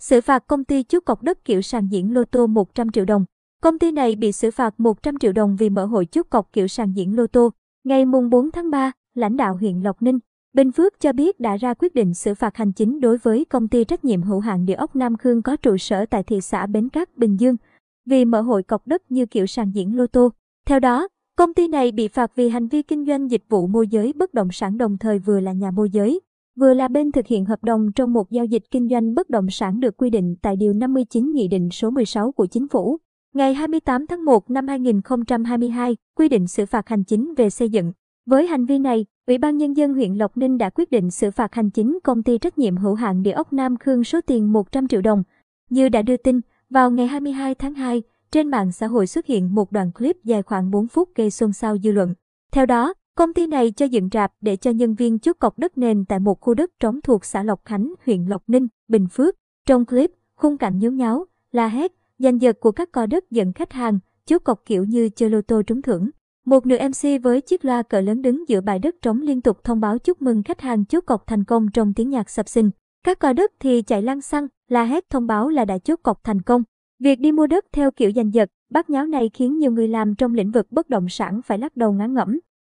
Xử phạt công ty chú cọc đất kiểu sàn diễn lô tô 100 triệu đồng. Công ty này bị xử phạt 100 triệu đồng vì mở hội chú cọc kiểu sàn diễn lô tô. Ngày mùng 4 tháng 3, lãnh đạo huyện Lộc Ninh, Bình Phước cho biết đã ra quyết định xử phạt hành chính đối với công ty trách nhiệm hữu hạn địa ốc Nam Khương có trụ sở tại thị xã Bến Cát, Bình Dương vì mở hội cọc đất như kiểu sàn diễn lô tô. Theo đó, công ty này bị phạt vì hành vi kinh doanh dịch vụ môi giới bất động sản đồng thời vừa là nhà môi giới, vừa là bên thực hiện hợp đồng trong một giao dịch kinh doanh bất động sản được quy định tại Điều 59 Nghị định số 16 của Chính phủ. Ngày 28 tháng 1 năm 2022, quy định xử phạt hành chính về xây dựng. Với hành vi này, Ủy ban Nhân dân huyện Lộc Ninh đã quyết định xử phạt hành chính công ty trách nhiệm hữu hạn địa ốc Nam Khương số tiền 100 triệu đồng. Như đã đưa tin, vào ngày 22 tháng 2, trên mạng xã hội xuất hiện một đoạn clip dài khoảng 4 phút gây xôn xao dư luận. Theo đó, công ty này cho dựng rạp để cho nhân viên chốt cọc đất nền tại một khu đất trống thuộc xã Lộc Khánh, huyện Lộc Ninh, Bình Phước. Trong clip, khung cảnh nhốn nháo, la hét, giành giật của các co đất dẫn khách hàng, chốt cọc kiểu như chơi lô tô trúng thưởng. Một nữ MC với chiếc loa cỡ lớn đứng giữa bãi đất trống liên tục thông báo chúc mừng khách hàng chốt cọc thành công trong tiếng nhạc sập sình. Các co đất thì chạy lăng xăng, la hét thông báo là đã chốt cọc thành công. Việc đi mua đất theo kiểu giành giật, bắt nháo này khiến nhiều người làm trong lĩnh vực bất động sản phải lắc đầu ngán ngẩm.